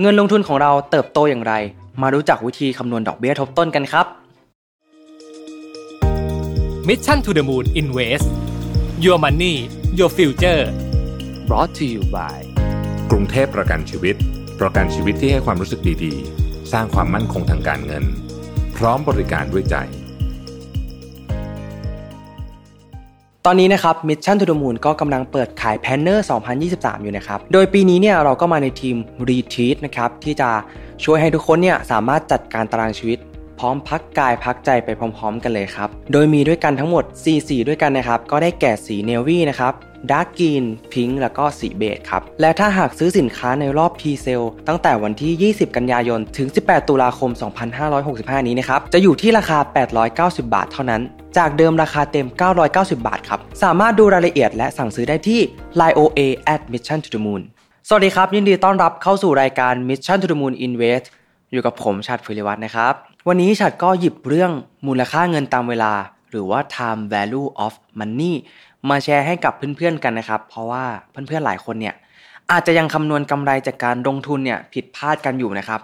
เงินลงทุนของเราเติบโตอย่างไร มารู้จักวิธีคำนวณดอกเบี้ยทบต้นกันครับ Mission to the Moon Invest Your Money Your Future brought to you by กรุงเทพประกันชีวิต ประกันชีวิตที่ให้ความรู้สึกดีๆ สร้างความมั่นคงทางการเงิน พร้อมบริการด้วยใจ ตอนนี้นะครับ Mission to the Moon ก็กำลังเปิดขายแพนเนอร์ 2023 อยู่นะครับ โดยปีนี้เนี่ยเราก็มาในทีม Retreat นะครับที่จะช่วยให้ทุกคนเนี่ยสามารถจัดการตารางชีวิต พร้อมพักกายพักใจไปพร้อม ๆ กันเลยครับ โดยมีด้วยกันทั้งหมด 4 สีด้วยกันนะครับ ก็ได้แก่สี navy นะครับ dark green pink แล้วก็สี beige ครับ และถ้าหากซื้อสินค้าในรอบ p ีเซลตั้งแต่วันที่ 20 กันยายน ถึง 18 ตุลาคม 2565 นี้นะครับ จะอยู่ที่ราคา 890 บาทเท่านั้น จากเดิมราคาเต็ม 990 บาทครับ สามารถดูรายละเอียดและสั่งซื้อได้ที่ line oa at mission to the moon สวัสดีครับ ยินดีต้อนรับเข้าสู่รายการ Mission to the Moon Invest อยู่กับผมชัดฟิริวัฒน์นะครับ วันนี้ชัดก็หยิบเรื่องมูลค่าเงินตามเวลา หรือว่า time value of money มาแชร์ให้กับเพื่อนๆกันนะครับ เพราะว่าเพื่อนๆหลายคนเนี่ยอาจจะยังคำนวณกำไรจากการลงทุนเนี่ยผิดพลาดกันอยู่นะครับ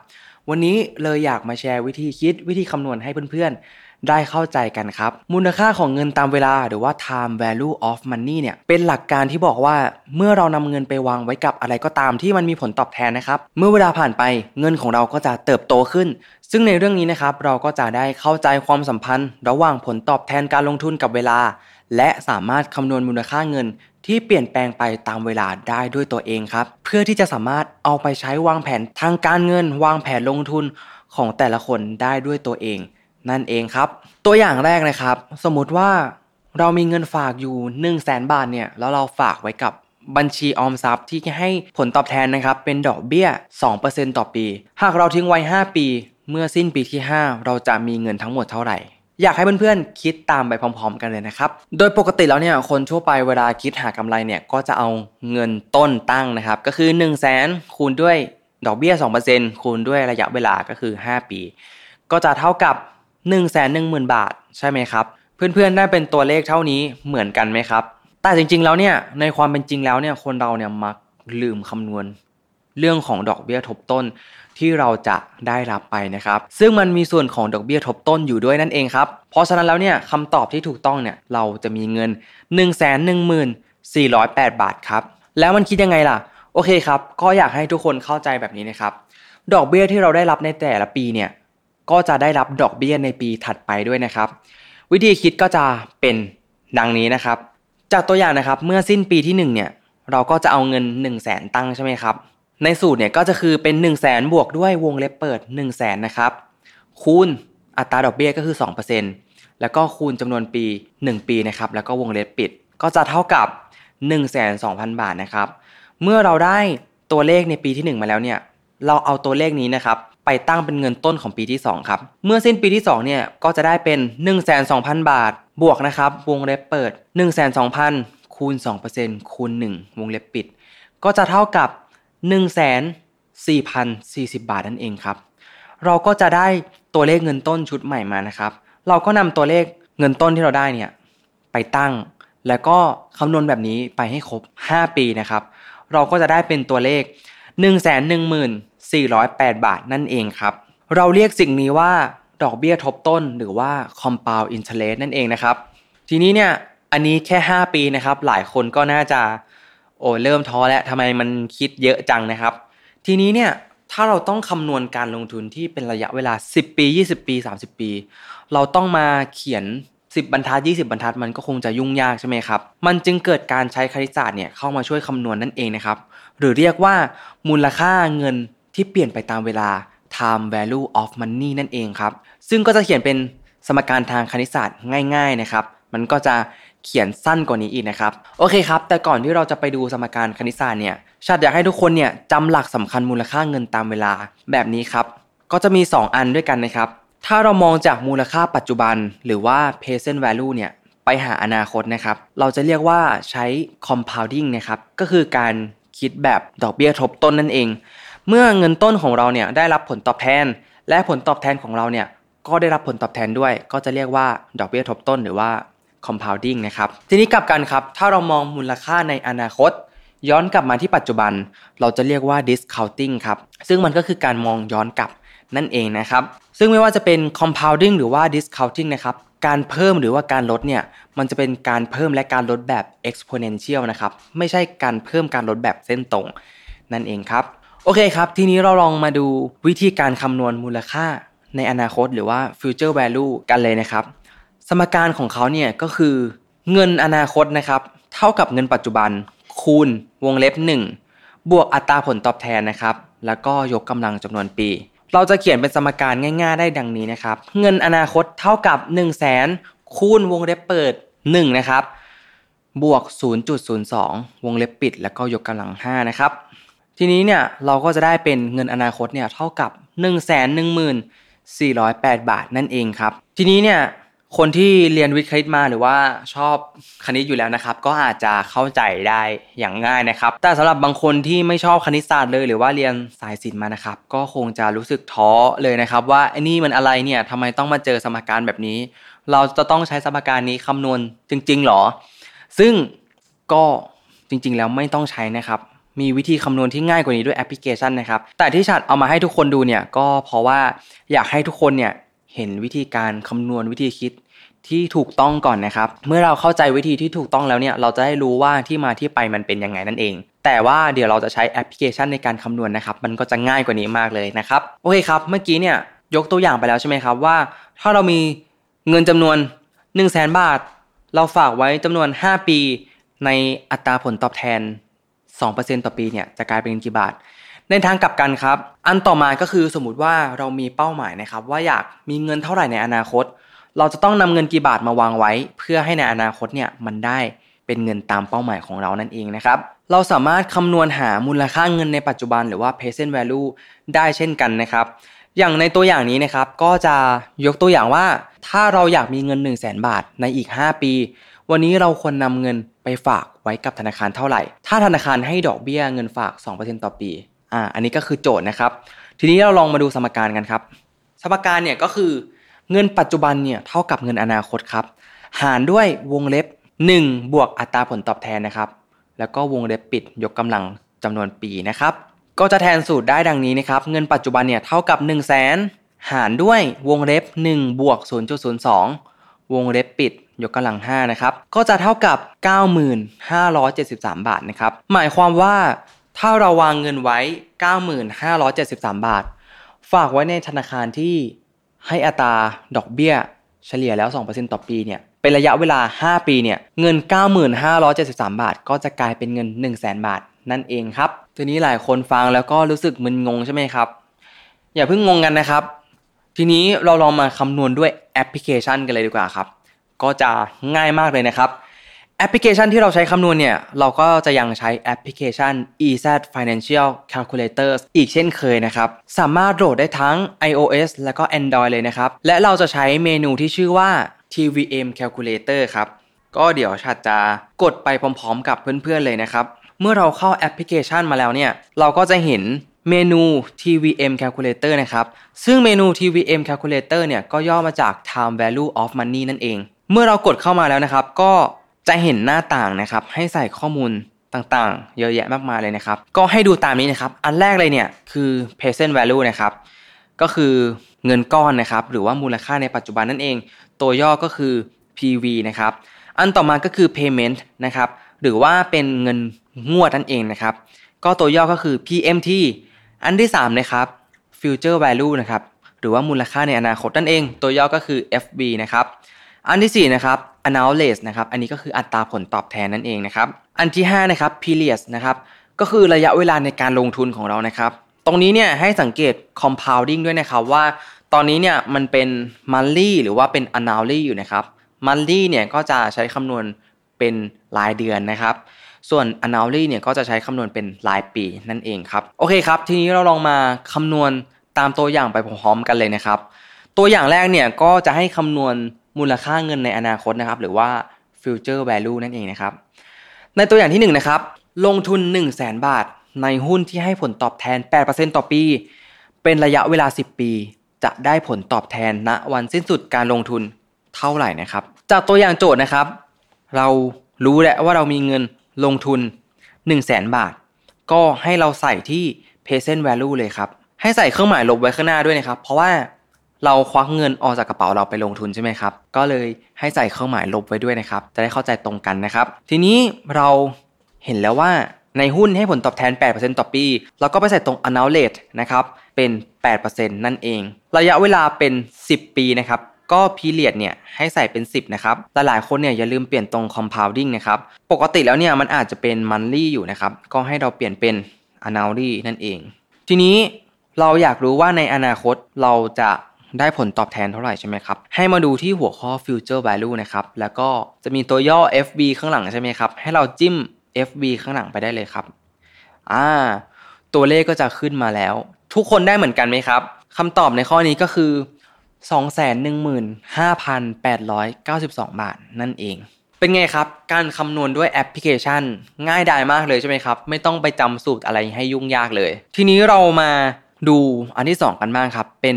วันนี้เลยอยากมาแชร์วิธีคิดวิธีคำนวณให้เพื่อนๆ ได้เข้าใจกันครับ มูลค่าของเงินตามเวลาหรือว่า time value of money เนี่ยเป็นหลักการที่บอกว่าเมื่อเรานำเงินไปวางไว้กับอะไรก็ตามที่มันมีผลตอบแทนนะครับ เมื่อเวลาผ่านไปเงินของเราก็จะเติบโตขึ้น ซึ่งในเรื่องนี้นะครับเราก็จะได้เข้าใจความสัมพันธ์ ระหว่างผลตอบแทนการลงทุนกับเวลา และสามารถคำนวณมูลค่าเงินที่เปลี่ยนแปลงไปตามเวลาได้ด้วยตัวเองครับ เพื่อที่จะสามารถเอาไปใช้วางแผนทางการเงิน วางแผนลงทุนของแต่ละคนได้ด้วยตัวเอง นั่นเองครับ ตัวอย่างแรกนะครับ สมมุติว่าเรามีเงินฝากอยู่ 1 0 0 0 0แสนบาทเนี่ยแล้วเราฝากไว้กับบัญชีออมทรัพย์ที่ให้ผลตอบแทนนะครับ เป็นดอกเบี้ย 2%ต่อปี หากเราทิ้งไว้ 5 ปี เมื่อสิ้นปีที่ 5 เราจะมีเงินทั้งหมดเท่าไหร่ อยากให้เพื่อนๆ คิดตามไปพร้อม ๆ กันเลยนะครับ โดยปกติแล้วเนี่ยคนทั่วไปเวลาคิดหากำไรเนี่ยก็จะเอาเงินต้นตั้งนะครับ ก็คือ 1 0 0 0 0แสนคูณด้วยดอกเบี้ย 2%คูณด้วยระยะเวลาก็คือ 5 ปี ก็จะเท่ากับ 1 1 0 0 0 0 บาท ใช่ไหมครับ เพื่อนๆได้เป็นตัวเลขเท่านี้เหมือนกันไหมครับ แต่จริงๆแล้วเนี่ยในความเป็นจริงแล้วเนี่ยคนเราเนี่ยมักลืมคำนวณ เรื่องของดอกเบี้ยทบต้นที่เราจะได้รับไปนะครับ ซึ่งมันมีส่วนของดอกเบี้ยทบต้นอยู่ด้วยนั่นเองครับ เพราะฉะนั้นแล้วเนี่ยคำตอบที่ถูกต้องเนี่ยเราจะมีเงิน 1 1 4 0 8 บาทครับ แล้วมันคิดยังไงล่ะ โอเคครับ ก็อยากให้ทุกคนเข้าใจแบบนี้นะครับ ดอกเบี้ยที่เราได้รับในแต่ละปีเนี่ย ก็จะได้รับดอกเบี้ยในปีถัดไปด้วยนะครับ วิธีคิดก็จะเป็นดังนี้นะครับ จากตัวอย่างนะครับเมื่อสิ้นปีที่1เนี่ยเราก็จะเอาเงิน 1 0 0 0 0แสนตั้งใช่ไหมครับ ในสูตรเนี่ยก็จะคือเป็น 1 0 0 0 0แสนบวกด้วยวงเล็บเปิด 1 0 0 0 0แสนนะครับคูณอัตราดอกเบี้ยก็คือ 2%แล้วก็คูณจำนวนปี 1 ปีนะครับแล้วก็วงเล็บปิด ก็จะเท่ากับ 1 2 0 0 0 0 บาทนะครับ เมื่อเราได้ตัวเลขในปีที่ 1 มาแล้วเนี่ยเราเอาตัวเลขนี้นะครับไปตั้งเป็นเงินต้นของปีที่ 2 ครับ เมื่อสิ้นปีที่ 2 เนี่ยก็จะได้เป็น 1 2 0 0 0 บาท บวกนะครับวงเล็บเปิด 1 2 0 0 0คูณ2%คูณ 1 วงเล็บปิด ก็จะเท่ากับ 1 4 0 4 0 บาทนั่นเองครับ เราก็จะได้ตัวเลขเงินต้นชุดใหม่มานะครับ เราก็นำตัวเลขเงินต้นที่เราได้เนี่ยไปตั้ง แล้วก็คำนวณแบบนี้ไปให้ครบ 5 ปีนะครับ เราก็จะได้เป็นตัวเลข 1 1 4 0 408 บาทนั่นเองครับ เราเรียกสิ่งนี้ว่าดอกเบี้ยทบต้นหรือว่า compound interest นั่นเองนะครับ ทีนี้เนี่ยอันนี้แค่ 5 ปีนะครับ หลายคนก็น่าจะโอ้เริ่มท้อแล้วทำไมมันคิดเยอะจังนะครับ ทีนี้เนี่ยถ้าเราต้องคำนวณการลงทุนที่เป็นระยะเวลา 10 ปี 20 ปี 30 ปี เราต้องมาเขียน 10 บรรทัด 20 บรรทัดมันก็คงจะยุ่งยากใช่ไหมครับ มันจึงเกิดการใช้คณิตศาสตร์เนี่ยเข้ามาช่วยคำนวณนั่นเองนะครับ หรือเรียกว่ามูลค่าเงิน ที่เปลี่ยนไปตามเวลา time value of money นั่นเองครับ ซึ่งก็จะเขียนเป็นสมการทางคณิตศาสตร์ง่าย ๆนะครับ มันก็จะเขียนสั้นกว่านี้อีกนะครับ โอเคครับ แต่ก่อนที่เราจะไปดูสมการคณิตศาสตร์เนี่ย ชาติอยากให้ทุกคนเนี่ยจำหลักสำคัญมูลค่าเงินตามเวลาแบบนี้ครับ ก็จะมี 2 อันด้วยกันนะครับ ถ้าเรามองจากมูลค่าปัจจุบัน หรือว่า present value เนี่ยไปหาอนาคตนะครับ เราจะเรียกว่าใช้ compounding นะครับ ก็คือการคิดแบบดอกเบี้ยทบต้นนั่นเอง เมื่อเงินต้นของเราเนี่ยได้รับผลตอบแทน และผลตอบแทนของเราเนี่ยก็ได้รับผลตอบแทนด้วย ก็จะเรียกว่าดอกเบี้ยทบต้นหรือว่า compounding นะครับ ทีนี้กลับกันครับ ถ้าเรามองมูลค่าในอนาคต ย้อนกลับมาที่ปัจจุบัน เราจะเรียกว่า discounting ครับ ซึ่งมันก็คือการมองย้อนกลับนั่นเองนะครับ ซึ่งไม่ว่าจะเป็น compounding หรือว่า discounting นะครับ การเพิ่มหรือว่าการลดเนี่ย มันจะเป็นการเพิ่มและการลดแบบ exponential นะครับ ไม่ใช่การเพิ่มการลดแบบเส้นตรง นั่นเองครับ โอเคครับ ทีนี้เราลองมาดูวิธีการคำนวณมูลค่าในอนาคตหรือว่า future value กันเลยนะครับ สมการของเขาเนี่ยก็คือเงินอนาคตนะครับ เท่ากับเงินปัจจุบัน คูณวงเล็บ 1 บวกอัตราผลตอบแทนนะครับ แล้วก็ยกกำลังจำนวนปี เราจะเขียนเป็นสมการง่าย ๆ ได้ดังนี้นะครับ เงินอนาคตเท่ากับ 1 0 0 0 0แสนคูณวงเล็บเปิด 1 นะครับ บวก 0.02 วงเล็บปิด แล้วก็ยกกำลัง 5 นะครับ ทีนี้เนี่ยเราก็จะได้เป็นเงินอนาคตเนี่ยเท่ากับ1 1 408 บาทนั่นเองครับ ทีนี้เนี่ยคนที่เรียนวิทย์คณิตมาหรือว่าชอบคณิตอยู่แล้วนะครับ ก็อาจจะเข้าใจได้อย่างง่ายนะครับ แต่สำหรับบางคนที่ไม่ชอบคณิตศาสตร์เลย หรือว่าเรียนสายศิลป์มานะครับ ก็คงจะรู้สึกท้อเลยนะครับ ว่าไอ้นี่มันอะไรเนี่ยทำไมต้องมาเจอสมการแบบนี้ เราจะต้องใช้สมการนี้คำนวณจริงๆหรอ ซึ่งก็จริงๆแล้วไม่ต้องใช้นะครับ มีวิธีคำนวณที่ง่ายกว่านี้ด้วยแอปพลิเคชันนะครับ แต่ที่ฉัดเอามาให้ทุกคนดูเนี่ยก็เพราะว่าอยากให้ทุกคนเนี่ยเห็นวิธีการคำนวณวิธีคิดที่ถูกต้องก่อนนะครับ เมื่อเราเข้าใจวิธีที่ถูกต้องแล้วเนี่ย เราจะได้รู้ว่าที่มาที่ไปมันเป็นยังไงนั่นเอง แต่ว่าเดี๋ยวเราจะใช้แอปพลิเคชันในการคำนวณนะครับ มันก็จะง่ายกว่านี้มากเลยนะครับ โอเคครับ เมื่อกี้เนี่ยยกตัวอย่างไปแล้วใช่ไหมครับว่า ถ้าเรามีเงินจำนวน 1 0 0 0 0แบาท เราฝากไว้จำนวน 5 ปี ในอัตราผลตอบแทน 2%ต่อปีเนี่ยจะกลายเป็นกี่บาท ในทางกลับกันครับ อันต่อมาก็คือสมมติว่าเรามีเป้าหมายนะครับ ว่าอยากมีเงินเท่าไหร่ในอนาคต เราจะต้องนำเงินกี่บาทมาวางไว้ เพื่อให้ในอนาคตเนี่ยมันได้เป็นเงินตามเป้าหมายของเรานั่นเองนะครับเราสามารถคำนวณหามูลค่าเงินในปัจจุบันหรือว่า present value ได้เช่นกันนะครับ อย่างในตัวอย่างนี้นะครับก็จะยกตัวอย่างว่า ถ้าเราอยากมีเงิน 1 0 0 0 0แบาทในอีก 5 ปี วันนี้เราควรนำเงินไปฝากไว้กับธนาคารเท่าไหร่ ถ้าธนาคารให้ดอกเบี้ยเงินฝาก 2%ต่อปีอ่าอันนี้ก็คือโจทย์นะครับ ทีนี้เราลองมาดูสมการกันครับ สมการเนี่ยก็คือเงินปัจจุบันเนี่ยเท่ากับเงินอนาคตครับ หารด้วยวงเล็บ 1 บวกอัตราผลตอบแทนนะครับ แล้วก็วงเล็บปิดยกกำลังจำนวนปีนะครับ ก็จะแทนสูตรได้ดังนี้นะครับ เงินปัจจุบันเนี่ยเท่ากับ 1 0 0 0 0แสนหารด้วยวงเล็บ1บวก0.02 วงเล็บปิดยกกำลัง5นะครับ ก็จะเท่ากับ 9,573 บาทนะครับ หมายความว่าถ้าเราวางเงินไว้ 9,573 บาท ฝากไว้ในธนาคารที่ให้อัตราดอกเบี้ย เฉลี่ยแล้ว 2%ต่อปีเนี่ยเป็นระยะเวลา 5 ปีเนี่ยเงิน 9,573 บาท ก็จะกลายเป็นเงิน 1 0 0 0 0แบาท นั่นเองครับ ทีนี้หลายคนฟังแล้วก็รู้สึกมึนงงใช่ไหมครับ อย่าเพิ่งงงกันนะครับ ทีนี้เราลองมาคำนวณด้วยแอปพลิเคชันกันเลยดีกว่าครับ ก็จะง่ายมากเลยนะครับแอปพลิเคชันที่เราใช้คำนวณเนี่ย เราก็จะยังใช้แอปพลิเคชัน EZ Financial Calculator อีกเช่นเคยนะครับ สามารถโหลดได้ทั้ง iOS และก็ Android เลยนะครับ และเราจะใช้เมนูที่ชื่อว่า TVM Calculator ครับ ก็เดี๋ยวชัดจะกดไปพร้อมๆ กับเพื่อนๆเลยนะครับ เมื่อเราเข้าแอปพลิเคชันมาแล้วเนี่ย เราก็จะเห็นเมนู TVM Calculator นะครับ ซึ่งเมนู TVM Calculator เนี่ยก็ย่อมาจาก Time Value of Money นั่นเอง เมื่อเรากดเข้ามาแล้วนะครับ ก็จะเห็นหน้าต่างนะครับ ให้ใส่ข้อมูลต่างๆ เยอะแยะมากมายเลยนะครับ ก็ให้ดูตามนี้นะครับ อันแรกเลยเนี่ยคือ present value นะครับ ก็คือเงินก้อนนะครับ หรือว่ามูลค่าในปัจจุบันนั่นเอง ตัวย่อก็คือ PV นะครับ อันต่อมาก็คือ payment นะครับ หรือว่าเป็นเงิน งวดนั่นเองนะครับ ก็ตัวย่อก็คือ PMT อันที่3นะครับ future value นะครับหรือว่ามูลค่าในอนาคตนั่นเอง ตัวย่อก็คือ FB นะครับอันที่4นะครับ announced นะครับ อันนี้ก็คืออัตราผลตอบแทนนั่นเองนะครับ อันที่5นะครับ period นะครับ ก็คือระยะเวลาในการลงทุนของเรานะครับ ตรงนี้เนี่ยให้สังเกต compounding ด้วยนะครับว่า ตอนนี้เนี่ยมันเป็น monthly หรือว่าเป็น annually อยู่นะครับ monthly เนี่ยก็จะใช้คำนวณเป็นรายเดือนนะครับ ส่วน annually เนี่ยก็จะใช้คำนวณเป็นรายปีนั่นเองครับ โอเคครับ ทีนี้เราลองมาคำนวณตามตัวอย่างไปพร้อมๆกันเลยนะครับ ตัวอย่างแรกเนี่ยก็จะให้คำนวณมูลค่าเงินในอนาคตนะครับ หรือว่า future value นั่นเองนะครับ ในตัวอย่างที่1นนะครับลงทุน 1 0 0 0 0แบาท ในหุ้นที่ให้ผลตอบแทน 8%ต่อปี เป็นระยะเวลา 10 ปี จะได้ผลตอบแทนณวันสิ้นสุดการลงทุนเท่าไหร่นะครับ จากตัวอย่างโจทย์นะครับ เรารู้แหล้วว่าเรามีเงิน ลงทุน 1 0 0 0 0แบาท ก็ให้เราใส่ที่ present value เลยครับ ให้ใส่เครื่องหมายลบไว้ข้างหน้าด้วยนะครับ เพราะว่าเราควักเงินออกจากกระเป๋าเราไปลงทุนใช่ไหมครับ ก็เลยให้ใส่เครื่องหมายลบไว้ด้วยนะครับ จะได้เข้าใจตรงกันนะครับ ทีนี้เราเห็นแล้วว่าในหุ้นให้ผลตอบแทน 8%ต่อปีแล้วก็ไปใส่ตรง annual rate นะครับ เป็น 8%นั่นเอง ระยะเวลาเป็น 10 ปีนะครับ ก็พีเรียดเนี่ยให้ใส่เป็น 10 นะครับ แต่หลายคนเนี่ยอย่าลืมเปลี่ยนตรง compounding นะครับ ปกติแล้วเนี่ยมันอาจจะเป็น monthly อยู่นะครับ ก็ให้เราเปลี่ยนเป็น annually นั่นเอง ทีนี้เราอยากรู้ว่าในอนาคตเราจะได้ผลตอบแทนเท่าไหร่ใช่ไหมครับ ให้มาดูที่หัวข้อ future value นะครับ แล้วก็จะมีตัวย่อ FB ข้างหลังใช่ไหมครับ ให้เราจิ้ม FB ข้างหลังไปได้เลยครับ อ่า ตัวเลขก็จะขึ้นมาแล้ว ทุกคนได้เหมือนกันไหมครับคำตอบในข้อนี้ก็คือ 215,892 บาทนั่นเอง เป็นไงครับ การคำนวณด้วยแอปพลิเคชัน ง่ายดายมากเลยใช่ไหมครับ ไม่ต้องไปจำสูตรอะไรให้ยุ่งยากเลย ทีนี้เรามาดูอันที่ 2 กันบ้างครับ เป็น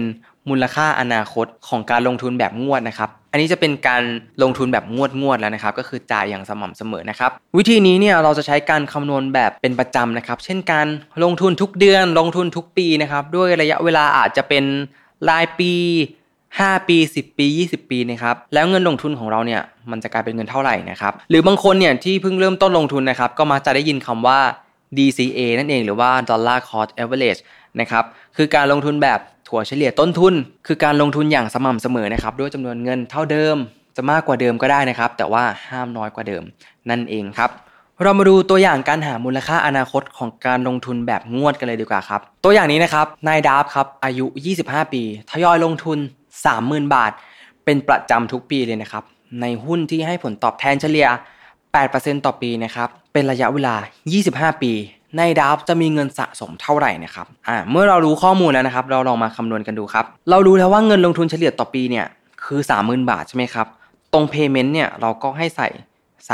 มูลค่าอนาคตของการลงทุนแบบงวดนะครับ อันนี้จะเป็นการลงทุนแบบงวดงวดแล้วนะครับ ก็คือจ่ายอย่างสม่ำเสมอนะครับ วิธีนี้เนี่ยเราจะใช้การคำนวณแบบเป็นประจำนะครับ เช่นการลงทุนทุกเดือนลงทุนทุกปีนะครับ ด้วยระยะเวลาอาจจะเป็นรายปี 5 ปี 10 ปี 20 ปีนะครับแล้วเงินลงทุนของเราเนี่ยมันจะกลายเป็นเงินเท่าไหร่นะครับหรือบางคนเนี่ยที่เพิ่งเริ่มต้นลงทุนนะครับก็มาจะได้ยินคำว่า DCA นั่นเองหรือว่า Dollar Cost Average นะครับคือการลงทุนแบบถัวเฉลี่ยต้นทุน คือการลงทุนอย่างสม่ำเสมอนะครับด้วยจำนวนเงินเท่าเดิม จะมากกว่าเดิมก็ได้นะครับ แต่ว่าห้ามน้อยกว่าเดิมนั่นเองครับเรามาดูตัวอย่างการหามูลค่าอนาคตของการลงทุนแบบงวดกันเลยดีกว่าครับ ตัวอย่างนี้นะครับนายดาฟครับอายุ 25 ปี ทยอยลงทุน 30,000 บาท เป็นประจำทุกปีเลยนะครับ ในหุ้นที่ให้ผลตอบแทนเฉลี่ย 8%ต่อปีนะครับ เป็นระยะเวลา 25 ปี ในดับจะมีเงินสะสมเท่าไหร่นะครับอ่าเมื่อเรารู้ข้อมูลแล้วนะครับ เราลองมาคำนวณกันดูครับ เรารู้แล้วว่าเงินลงทุนเฉลี่ยต่อปีเนี่ยคือ 30,000 บาทใช่ไหมครับ ตรง payment เนี่ยเราก็ให้ใส่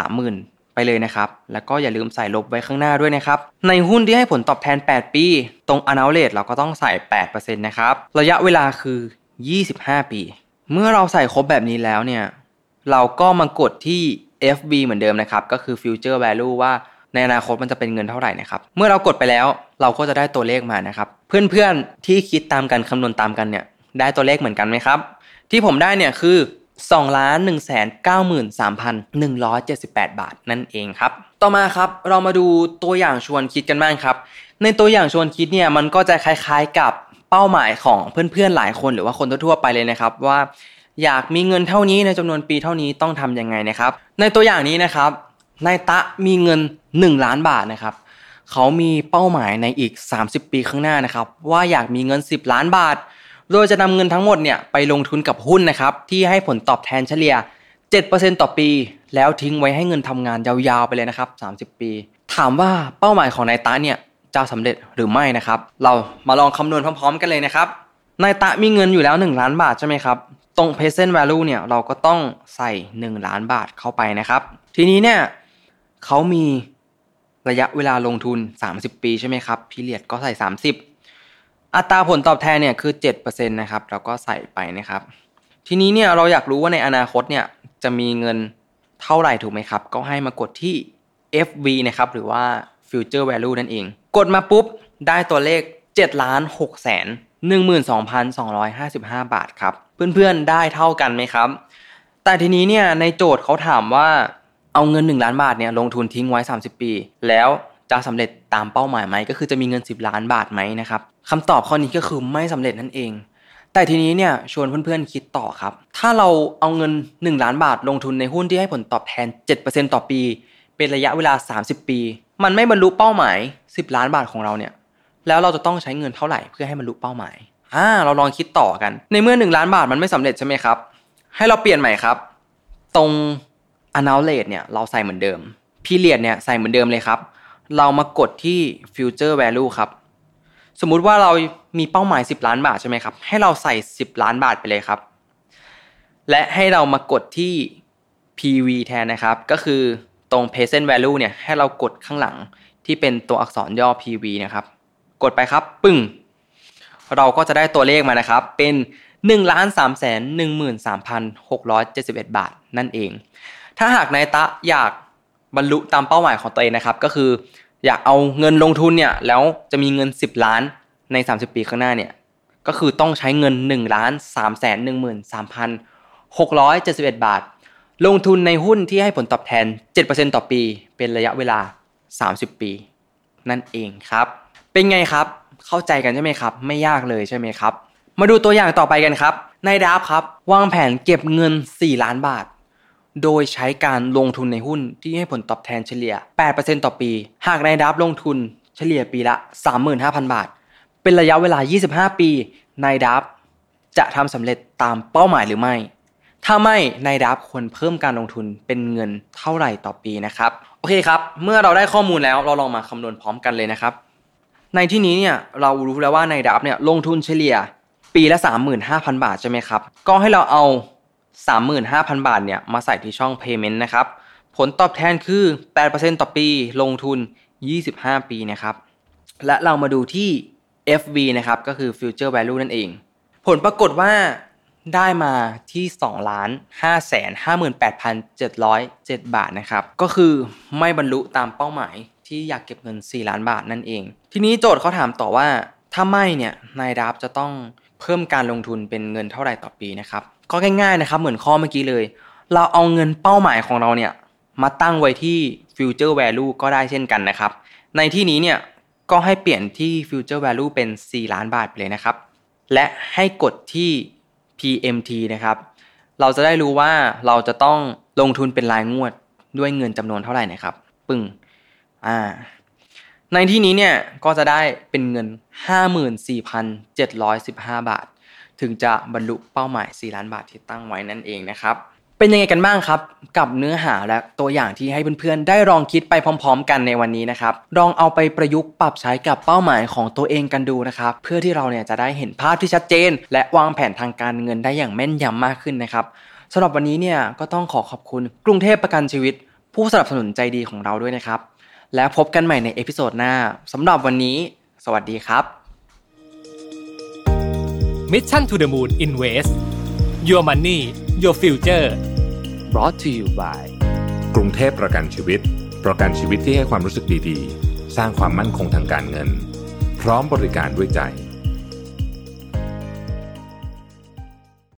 30,000 ไปเลยนะครับ แล้วก็อย่าลืมใส่ลบไว้ข้างหน้าด้วยนะครับ ในหุ้นที่ให้ผลตอบแทน 8 ปี ตรง annual rate เราก็ต้องใส่ 8%นะครับ ระยะเวลาคือ 25 ปี เมื่อเราใส่ครบแบบนี้แล้วเนี่ย เราก็มากดที่ FB เหมือนเดิมนะครับ ก็คือ future value ว่าในอนาคตมันจะเป็นเงินเท่าไหร่นะครับ เมื่อเรากดไปแล้วเราก็จะได้ตัวเลขมานะครับ เพื่อนๆที่คิดตามกันคำนวณตามกันเนี่ย ได้ตัวเลขเหมือนกันไหมครับ ที่ผมได้เนี่ยคือ2ล้าน1 9 3 1 7 8 บาทนั่นเองครับ ต่อมาครับเรามาดูตัวอย่างชวนคิดกันบ้างครับ ในตัวอย่างชวนคิดเนี่ยมันก็จะคล้ายๆกับ เป้าหมายของเพื่อนๆหลายคน หรือว่าคนทั่วๆไปเลยนะครับว่า อยากมีเงินเท่านี้ในจำนวนปีเท่านี้ต้องทำยังไงนะครับ ในตัวอย่างนี้นะครับนายตะมีเงิน 1 ล้านบาทนะครับเขามีเป้าหมายในอีก 30 ปีข้างหน้านะครับ ว่าอยากมีเงิน 10 ล้านบาท โดยจะนำเงินทั้งหมดเนี่ยไปลงทุนกับหุ้นนะครับ ที่ให้ผลตอบแทนเฉลี่ย 7%ต่อปี แล้วทิ้งไว้ให้เงินทำงานยาวๆไปเลยนะครับ 30 ปี ถามว่าเป้าหมายของนายตะเนี่ย จะสำเร็จหรือไม่นะครับ เรามาลองคำนวณพร้อมๆ กันเลยนะครับ นายตะมีเงินอยู่แล้ว 1 ล้านบาทใช่ไหมครับ ตรง present value เนี่ยเราก็ต้องใส่ 1 ล้านบาทเข้าไปนะครับ ทีนี้เนี่ยเขามีระยะเวลาลงทุน 30 ปีใช่ไหมครับพีเรียดก็ใส่ 30 อัตราผลตอบแทนเนี่ยคือ7%นะครับเราก็ใส่ไปนะครับ ทีนี้เนี่ยเราอยากรู้ว่าในอนาคตเนี่ยจะมีเงินเท่าไหร่ถูกไหมครับ ก็ให้มากดที่ FV นะครับหรือว่า Future Value นั่นเอง ดมาปุ๊บ ได้ตัวเลข7ล้าน6แสน12,255 บาทครับ เพื่อนๆได้เท่ากันไหมครับ แต่ทีนี้เนี่ยในโจทย์เขาถามว่าเอาเงิน 1 ล้านบาทเนี่ยลงทุนทิ้งไว้ 30 ปี แล้วจะสำเร็จตามเป้าหมายไหม ก็คือจะมีเงิน 10 ล้านบาทไหมนะครับคำตอบข้อนี้ก็คือไม่สำเร็จนั่นเอง แต่ทีนี้เนี่ยชวนเพื่อนๆคิดต่อครับ ถ้าเราเอาเงิน 1 ล้านบาทลงทุนในหุ้นที่ให้ผลตอบแทน 7%ต่อปี เป็นระยะเวลา 30 ปี มันไม่บรรลุเป้าหมาย 10 ล้านบาทของเราเนี่ย แล้วเราจะต้องใช้เงินเท่าไหร่เพื่อให้บรรลุเป้าหมายอ่าเราลองคิดต่อกัน ในเมื่อ 1 ล้านบาทมันไม่สำเร็จใช่ไหมครับ ให้เราเปลี่ยนใหม่ครับ ตรง annual rate เนี่ยเราใส่เหมือนเดิม period เนี่ยใส่เหมือนเดิมเลยครับ เรามากดที่ future value ครับ สมมุติว่าเรามีเป้าหมาย 10 ล้านบาทใช่ไหมครับ ให้เราใส่ 10 ล้านบาทไปเลยครับ และให้เรามากดที่ PV แทนนะครับ ก็คือ ตรง present value เนี่ยให้เรากดข้างหลังที่เป็นตัวอักษรย่อ PV นะครับ กดไปครับ ปึ้ง เราก็จะได้ตัวเลขมานะครับ เป็น1ล้าน3แสน13,671 บาท นั่นเอง ถ้าหากนายตะอยากบรรลุตามเป้าหมายของตัวเองนะครับ ก็คืออยากเอาเงินลงทุนเนี่ยแล้วจะมีเงิน 10 ล้านใน 30 ปีข้างหน้าเนี่ยก็คือต้องใช้เงิน1ล้าน3แสน1 3 671 บาท ลงทุนในหุ้นที่ให้ผลตอบแทน 7%ต่อปี เป็นระยะเวลา 30 ปี นั่นเองครับ เป็นไงครับ เข้าใจกันใช่ไหมครับ ไม่ยากเลยใช่ไหมครับ มาดูตัวอย่างต่อไปกันครับนายดับครับ วางแผนเก็บเงิน 4 ล้านบาท โดยใช้การลงทุนในหุ้นที่ให้ผลตอบแทนเฉลี่ย 8%ต่อปี หากนายดับลงทุนเฉลี่ยปีละ 35,000 บาท เป็นระยะเวลา 25 ปีนายดับจะทำสำเร็จตามเป้าหมายหรือไม่ ถ้าไม่นายดับควรเพิ่มการลงทุนเป็นเงินเท่าไหร่ต่อปีนะครับโอเคครับ เมื่อเราได้ข้อมูลแล้วเราลองมาคำนวณพร้อมกันเลยนะครับ ในที่นี้เนี่ยเรารู้แล้วว่านายดับเนี่ยลงทุนเฉลี่ยปีละ 35,000 บาทใช่ไหมครับ ก็ให้เราเอา 35,000 บาทเนี่ยมาใส่ที่ช่อง payment นะครับ ผลตอบแทนคือ 8%ต่อปีลงทุน 25 ปีนะครับ และเรามาดูที่ FV นะครับ ก็คือ future value นั่นเอง ผลปรากฏว่า ได้มาที่2ล้าน5แสน58,707บาทนะครับ ก็คือไม่บรรลุตามเป้าหมายที่อยากเก็บเงิน 4 ล้านบาทนั่นเอง ทีนี้โจทย์เขาถามต่อว่าถ้าไม่เนี่ยนายดับจะต้องเพิ่มการลงทุนเป็นเงินเท่าไหร่ต่อปีนะครับ ก็ง่ายๆนะครับเหมือนข้อเมื่อกี้เลย เราเอาเงินเป้าหมายของเราเนี่ยมาตั้งไว้ที่ future value ก็ได้เช่นกันนะครับ ในที่นี้เนี่ยก็ให้เปลี่ยนที่ future value เป็น 4 ล้านบาทไปเลยนะครับ และให้กดที่ PMT นะครับ เราจะได้รู้ว่าเราจะต้องลงทุนเป็นรายงวดด้วยเงินจำนวนเท่าไหร่นะครับ ปึ้งอ่า ในที่นี้เนี่ยก็จะได้เป็นเงิน 54,715 บาท ถึงจะบรรลุเป้าหมาย 4 ล้านบาทที่ตั้งไว้นั่นเองนะครับ เป็นยังไงกันบ้างครับ กับเนื้อหาและตัวอย่างที่ให้เพื่อนๆ ได้ลองคิดไปพร้อม ๆ กันในวันนี้นะครับลองเอาไปประยุกต์ปรับใช้กับเป้าหมายของตัวเองกันดูนะครับ เพื่อที่เราเนี่ยจะได้เห็นภาพที่ชัดเจน และวางแผนทางการเงินได้อย่างแม่นยำมากขึ้นนะครับสำหรับวันนี้เนี่ยก็ต้องขอขอบคุณกรุงเทพประกันชีวิต ผู้สนับสนุนใจดีของเราด้วยนะครับ แล้วพบกันใหม่ใน episode หน้าสำหรับวันนี้ สวัสดีครับ Mission to the Moon Invest Your Money Your Future brought to you by กรุงเทพประกันชีวิต ประกันชีวิตที่ให้ความรู้สึกดีๆ สร้างความมั่นคงทางการเงิน พร้อมบริการด้วยใจ